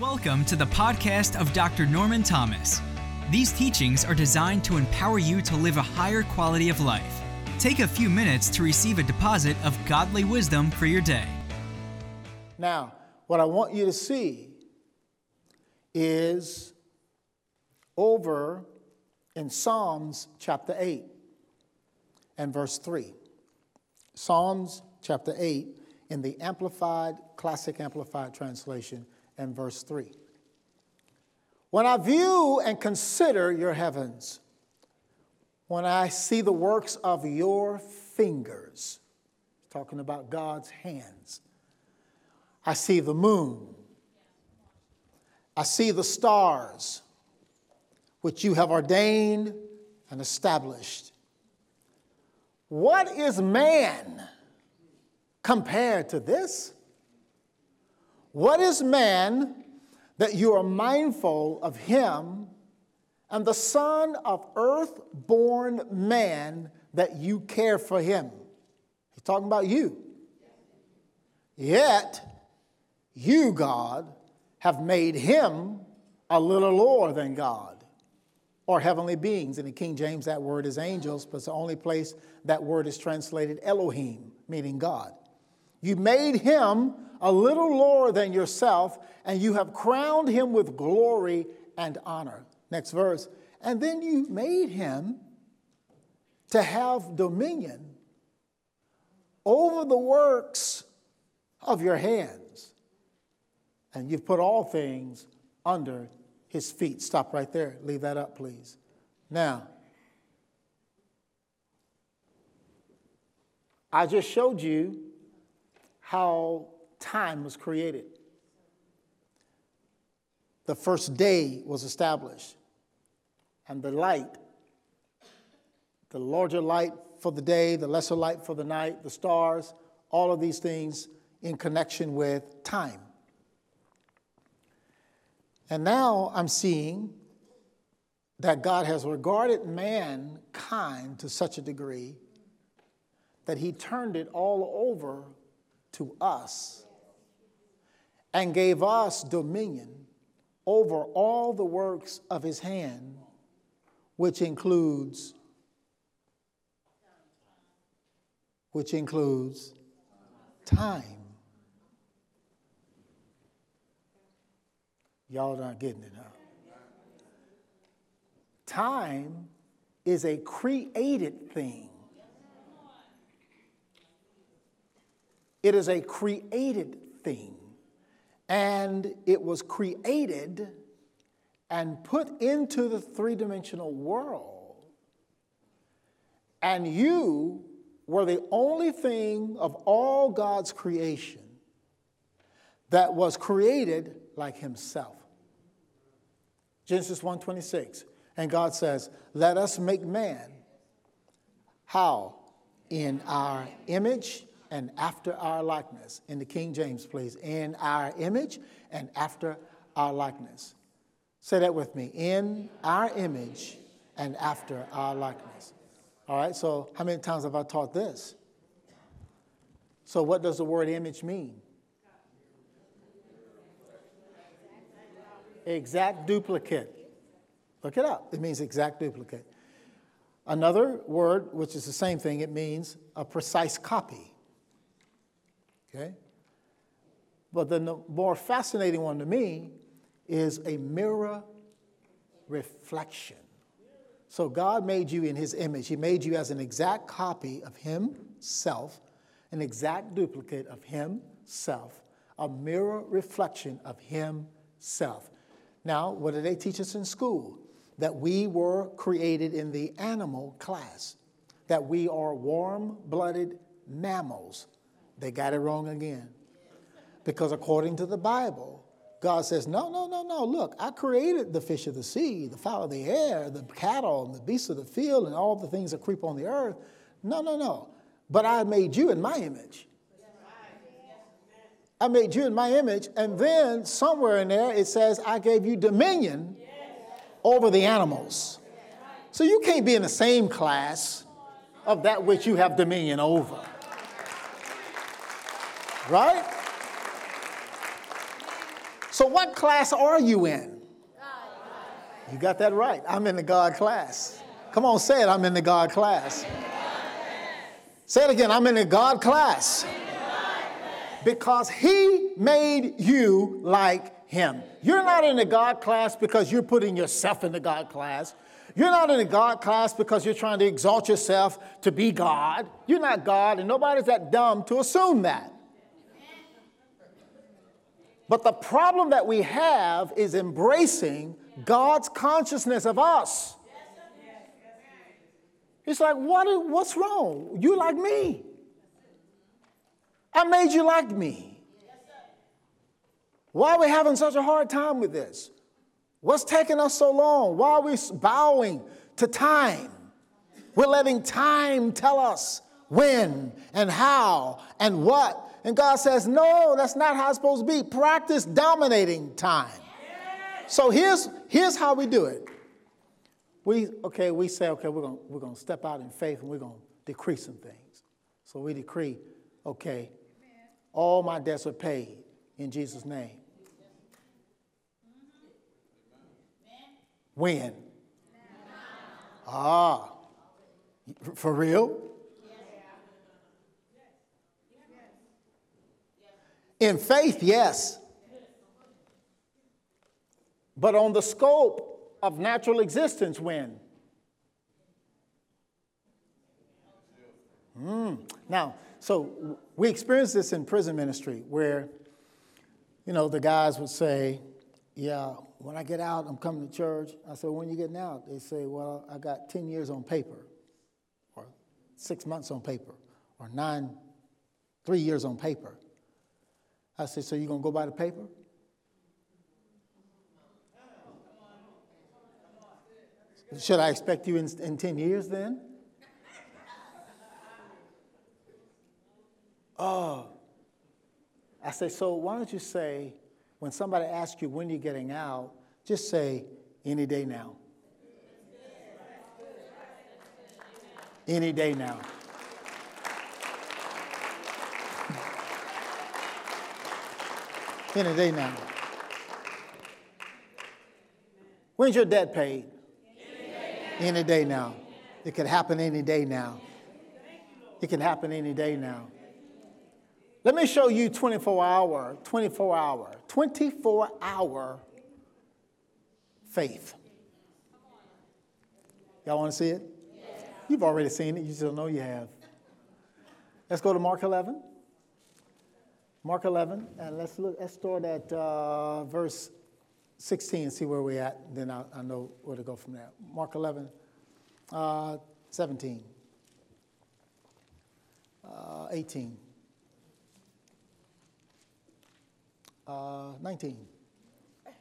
Welcome to the podcast of Dr. Norman Thomas. These teachings are designed to empower you to live a higher quality of life. Take a few minutes to receive a deposit of godly wisdom for your day. Now, what I want you to see is over in Psalms chapter 8 and verse 3. Psalms chapter 8 in the Amplified, Classic Amplified Translation, and verse 3. When I view and consider your heavens, when I see the works of your fingers, talking about God's hands, I see the moon, I see the stars, which you have ordained and established. What is man compared to this? What is man that you are mindful of him, and the son of earth born man that you care for him? He's talking about you. Yet, you, God, have made him a little lower than God or heavenly beings. In the King James, that word is angels, but it's the only place that word is translated Elohim, meaning God. You made him a little lower than yourself, and you have crowned him with glory and honor. Next verse. And then you made him to have dominion over the works of your hands. And you've put all things under his feet. Stop right there. Leave that up, please. Now, I just showed you how time was created. The first day was established, and the light, the larger light for the day, the lesser light for the night, the stars, all of these things in connection with time. And now I'm seeing that God has regarded mankind to such a degree that he turned it all over to us and gave us dominion over all the works of his hand, which includes which includes time. Y'all not getting it, huh? Time is a created thing. It is a created thing. And it was created and put into the three dimensional world. And you were the only thing of all God's creation that was created like himself. Genesis 1:26. And God says, "Let us make man how in our image and after our likeness. In the King James, please. In our image and after our likeness. Say that with me. In our image and after our likeness. All right, so how many times have I taught this? So, what does the word image mean? Exact duplicate. Look it up. It means exact duplicate. Another word, which is the same thing, it means a precise copy. Okay? But the more fascinating one to me is a mirror reflection. So God made you in his image. He made you as an exact copy of himself, an exact duplicate of himself, a mirror reflection of himself. Now, what did they teach us in school? That we were created in the animal class, that we are warm blooded mammals they got it wrong again. Because according to the Bible, God says, No, no, no, no. Look, I created the fish of the sea, the fowl of the air, the cattle, and the beasts of the field, and all the things that creep on the earth. No, no, no. But I made you in my image. I made you in my image. And then somewhere in there it says, I gave you dominion over the animals. So you can't be in the same class of that which you have dominion over. Right? So, what class are you in? You got that right. I'm in the God class. Come on, say it. I'm in the God class. Say it again. I'm in the God class. Because He made you like Him. You're not in the God class because you're putting yourself in the God class. You're not in the God class because you're trying to exalt yourself to be God. You're not God, and nobody's that dumb to assume that. But the problem that we have is embracing God's consciousness of us. It's like, what, what's wrong? You like me. I made you like me. Why are we having such a hard time with this? What's taking us so long? Why are we bowing to time? We're letting time tell us when and how and what. And God says, no, that's not how it's supposed to be. Practice dominating time. So here's, here's how we do it. We, okay, we say, okay, we're going we're gonna step out in faith and we're going to decree some things. So we decree, okay, all my debts are paid in Jesus' name. When? Ah, for real? In faith, yes. But on the scope of natural existence, when? Mm. Now, so we experienced this in prison ministry where, you know, the guys would say, Yeah, when I get out, I'm coming to church. I said, When you getting out? They say, Well, I got 10 years on paper, or six months on paper, or nine, three years on paper. I said, So you going to go by the paper? Should I expect you in, in 10 years then? Oh. I say, so why don't you say, when somebody asks you when you're getting out, just say, any day now. Any day now. Any day now. When's your debt paid? Any day now. It could happen any day now. It can happen any day now. Let me show you 24 hour, 24 hour, 24 hour faith. Y'all want to see it? You've already seen it, you just don't know you have. Let's go to Mark 11. Mark 11, and let's look. Let's start at uh, verse 16 and see where we're at. Then I, I know where to go from there. Mark 11, uh, 17, uh, 18. Uh, 19.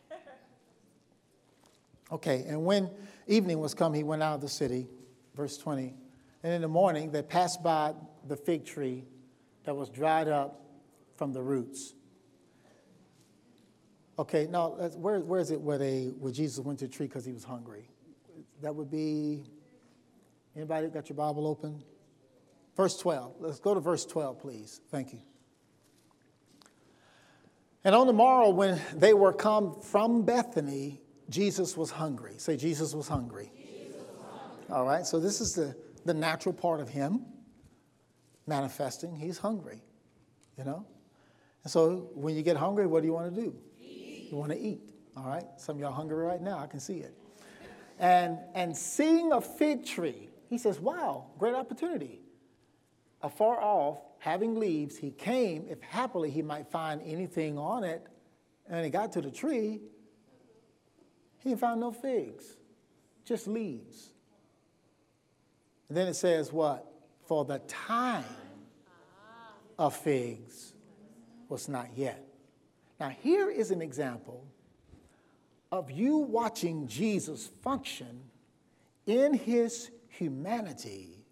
Okay, and when evening was come, he went out of the city, verse 20. And in the morning, they passed by the fig tree that was dried up from the roots. Okay, now where, where is it where, they, where Jesus went to the tree because he was hungry? That would be, anybody got your Bible open? Verse 12. Let's go to verse 12, please. Thank you. And on the morrow, when they were come from Bethany, Jesus was hungry. Say, Jesus was hungry. Jesus was hungry. All right, so this is the, the natural part of him manifesting. He's hungry, you know? And so when you get hungry, what do you want to do? Eat. You want to eat. All right, some of y'all hungry right now. I can see it. And, and seeing a fig tree, he says, wow, great opportunity. Afar off, having leaves, he came, if happily he might find anything on it. And he got to the tree, he found no figs, just leaves. And then it says, what? For the time of figs was not yet. Now, here is an example of you watching Jesus function in his humanity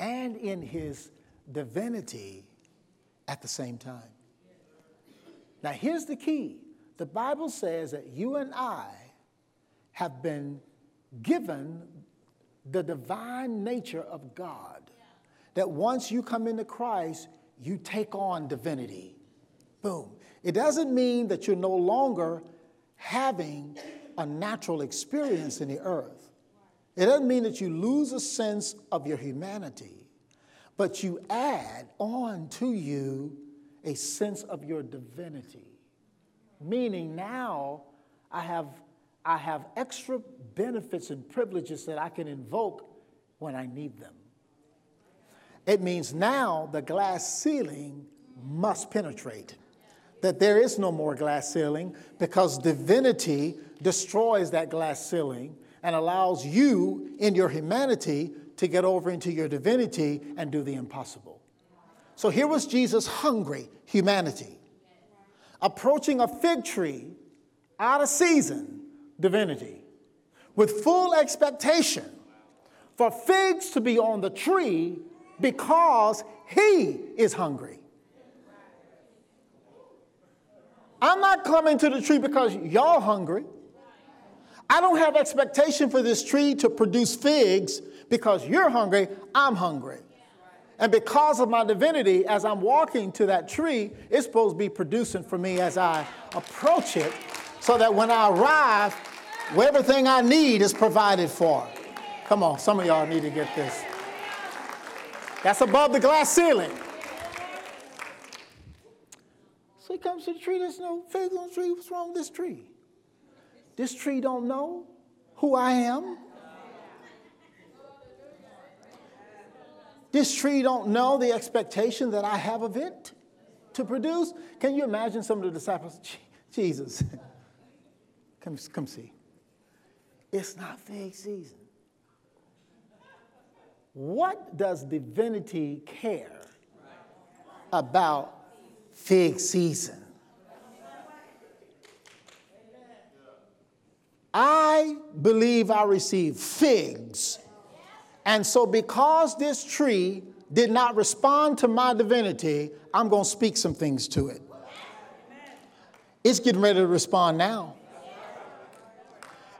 and in his divinity at the same time. Now, here's the key the Bible says that you and I have been given the divine nature of God. That once you come into Christ, you take on divinity. Boom. It doesn't mean that you're no longer having a natural experience in the earth. It doesn't mean that you lose a sense of your humanity, but you add on to you a sense of your divinity. Meaning now I have, I have extra benefits and privileges that I can invoke when I need them. It means now the glass ceiling must penetrate. That there is no more glass ceiling because divinity destroys that glass ceiling and allows you in your humanity to get over into your divinity and do the impossible. So here was Jesus hungry, humanity, approaching a fig tree out of season, divinity, with full expectation for figs to be on the tree because he is hungry. I'm not coming to the tree because y'all hungry. I don't have expectation for this tree to produce figs because you're hungry, I'm hungry. And because of my divinity, as I'm walking to that tree, it's supposed to be producing for me as I approach it, so that when I arrive, everything I need is provided for. Come on, some of y'all need to get this. That's above the glass ceiling. So he comes to the tree, there's no figs on the tree. What's wrong with this tree? This tree don't know who I am. This tree don't know the expectation that I have of it to produce. Can you imagine some of the disciples? Jesus, come, come see. It's not fig season. What does divinity care about fig season? I believe I received figs. And so, because this tree did not respond to my divinity, I'm going to speak some things to it. It's getting ready to respond now.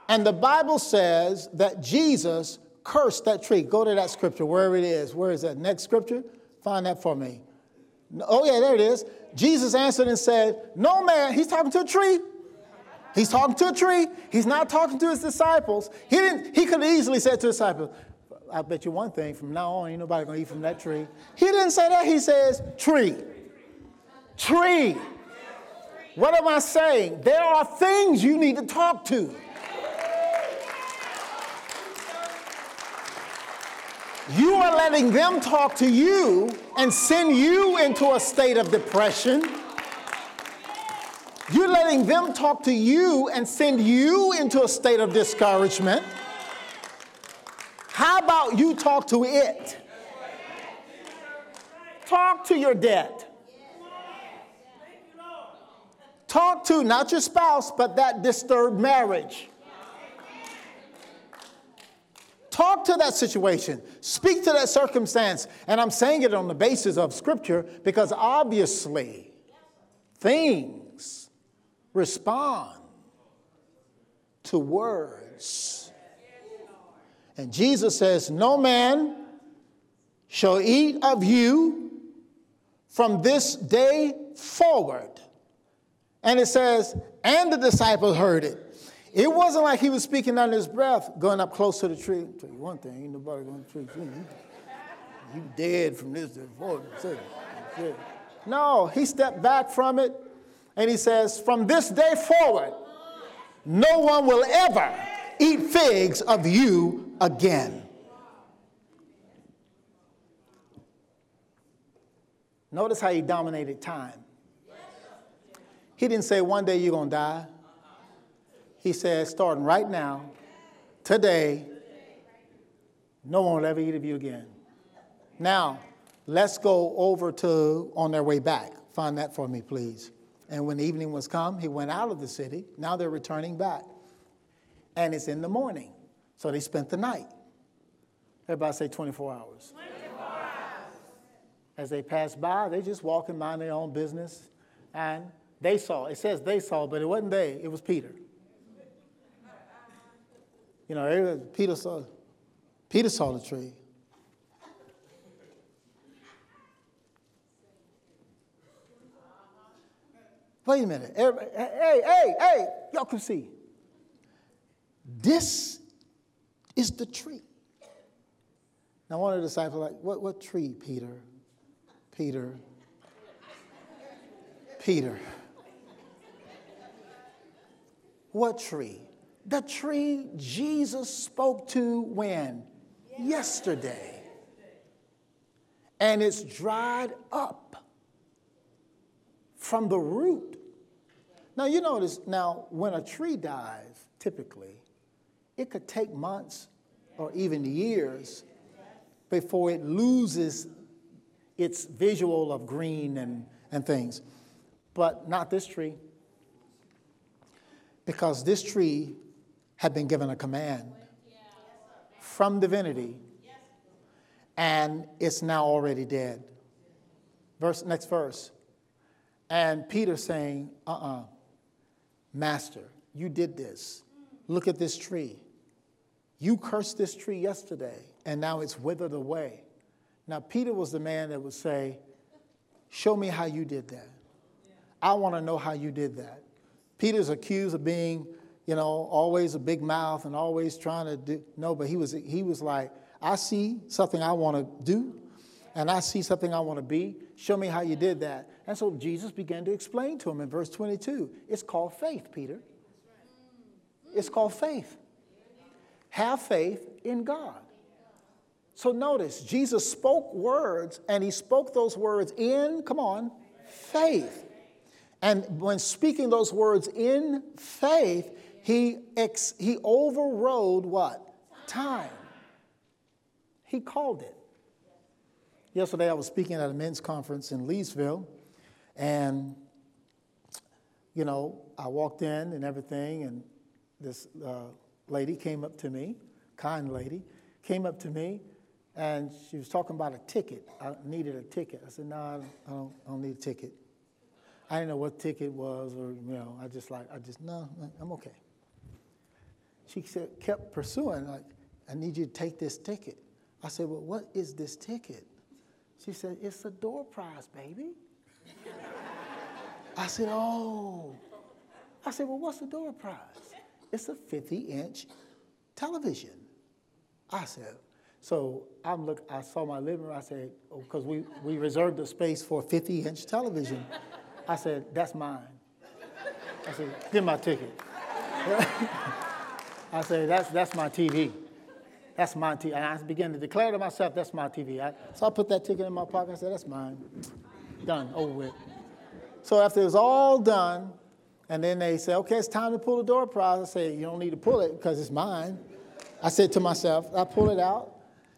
And the Bible says that Jesus cursed that tree. Go to that scripture, wherever it is. Where is that? Next scripture? Find that for me. Oh, yeah, there it is. Jesus answered and said, No man, he's talking to a tree. He's talking to a tree. He's not talking to his disciples. He didn't, he could have easily said to his disciples, I bet you one thing, from now on, ain't nobody gonna eat from that tree. He didn't say that, he says, tree. Tree. What am I saying? There are things you need to talk to. You are letting them talk to you and send you into a state of depression. You're letting them talk to you and send you into a state of discouragement. How about you talk to it? Talk to your debt. Talk to not your spouse, but that disturbed marriage. Talk to that situation, speak to that circumstance. And I'm saying it on the basis of Scripture because obviously things respond to words. And Jesus says, No man shall eat of you from this day forward. And it says, And the disciples heard it. It wasn't like he was speaking under his breath, going up close to the tree. I'll tell you one thing, ain't nobody going to tree. You, you dead from this. No, he stepped back from it and he says, From this day forward, no one will ever eat figs of you again. Notice how he dominated time. He didn't say one day you're going to die. He says, starting right now, today, no one will ever eat of you again. Now, let's go over to on their way back. Find that for me, please. And when evening was come, he went out of the city. Now they're returning back. And it's in the morning. So they spent the night. Everybody say 24 hours. 24 hours. As they passed by, they just walking, mind their own business. And they saw, it says they saw, but it wasn't they, it was Peter. You know, Peter saw, Peter saw the tree. Wait a minute. Hey, hey, hey, y'all can see. This is the tree. Now, one of the disciples like, what, what tree, Peter? Peter. Peter. What tree? The tree Jesus spoke to when? Yesterday. And it's dried up from the root. Now, you notice, now, when a tree dies, typically, it could take months or even years before it loses its visual of green and, and things. But not this tree. Because this tree had been given a command from divinity, and it's now already dead. Verse, next verse. And Peter saying, uh uh-uh, uh Master, you did this. Look at this tree. You cursed this tree yesterday, and now it's withered away. Now, Peter was the man that would say, Show me how you did that. I want to know how you did that. Peter's accused of being, you know, always a big mouth and always trying to do. No, but he was, he was like, I see something I want to do, and I see something I want to be. Show me how you did that. And so Jesus began to explain to him in verse 22 it's called faith, Peter. It's called faith. Have faith in God. So notice, Jesus spoke words, and he spoke those words in, come on, faith. And when speaking those words in faith, he, ex, he overrode what? Time. He called it. Yesterday, I was speaking at a men's conference in Leesville, and, you know, I walked in and everything, and this uh, lady came up to me, kind lady, came up to me, and she was talking about a ticket. I needed a ticket. I said, no, I don't, I don't need a ticket. I didn't know what ticket was, or, you know, I just like, I just, no, I'm okay. She said, kept pursuing, like, I need you to take this ticket. I said, well, what is this ticket? She said, it's a door prize, baby. I said, oh. I said, well, what's the door prize? It's a 50 inch television. I said, so I'm look. I saw my living room. I said, because oh, we, we reserved a space for a 50 inch television. I said, that's mine. I said, get my ticket. I said, that's, that's my TV. That's my TV. And I began to declare to myself, that's my TV. I, so I put that ticket in my pocket. I said, that's mine. Done, over with. So after it was all done, and then they say, okay, it's time to pull the door prize. I say, you don't need to pull it because it's mine. I said to myself, I pull it out,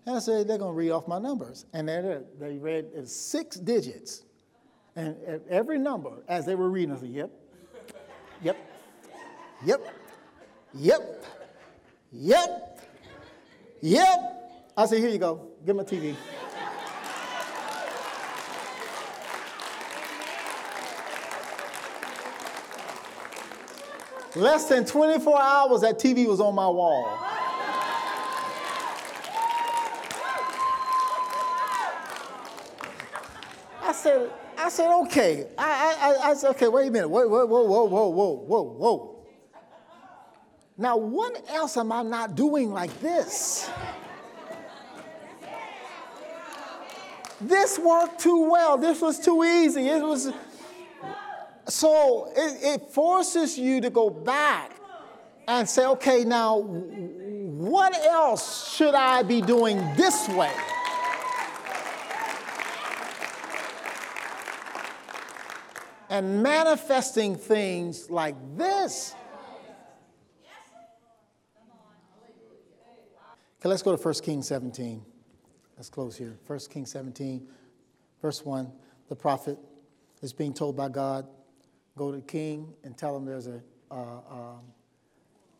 and I said, they're going to read off my numbers. And they they read six digits. And every number, as they were reading, I said, yep, yep, yep, yep, yep, yep. I said, here you go, give me a TV. Less than 24 hours, that TV was on my wall. I said, I said, okay. I, I, I said, okay, wait a minute. Whoa, whoa, whoa, whoa, whoa, whoa, whoa, whoa. Now, what else am I not doing like this? This worked too well. This was too easy. It was so it, it forces you to go back and say, okay, now what else should I be doing this way? And manifesting things like this. Okay, let's go to 1 Kings 17. Let's close here. 1 Kings 17, verse 1. The prophet is being told by God go to the king and tell him there's a, uh, um,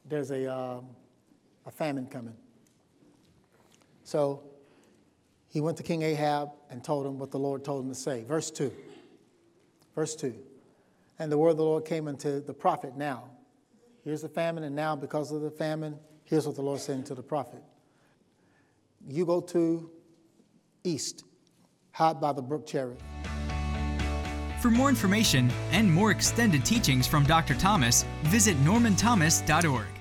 there's a, um, a famine coming. So he went to King Ahab and told him what the Lord told him to say. Verse 2. Verse 2. And the word of the Lord came unto the prophet now. Here's the famine, and now because of the famine, here's what the Lord said to the prophet. You go to east, hide by the brook Cherith. For more information and more extended teachings from Dr. Thomas, visit normanthomas.org.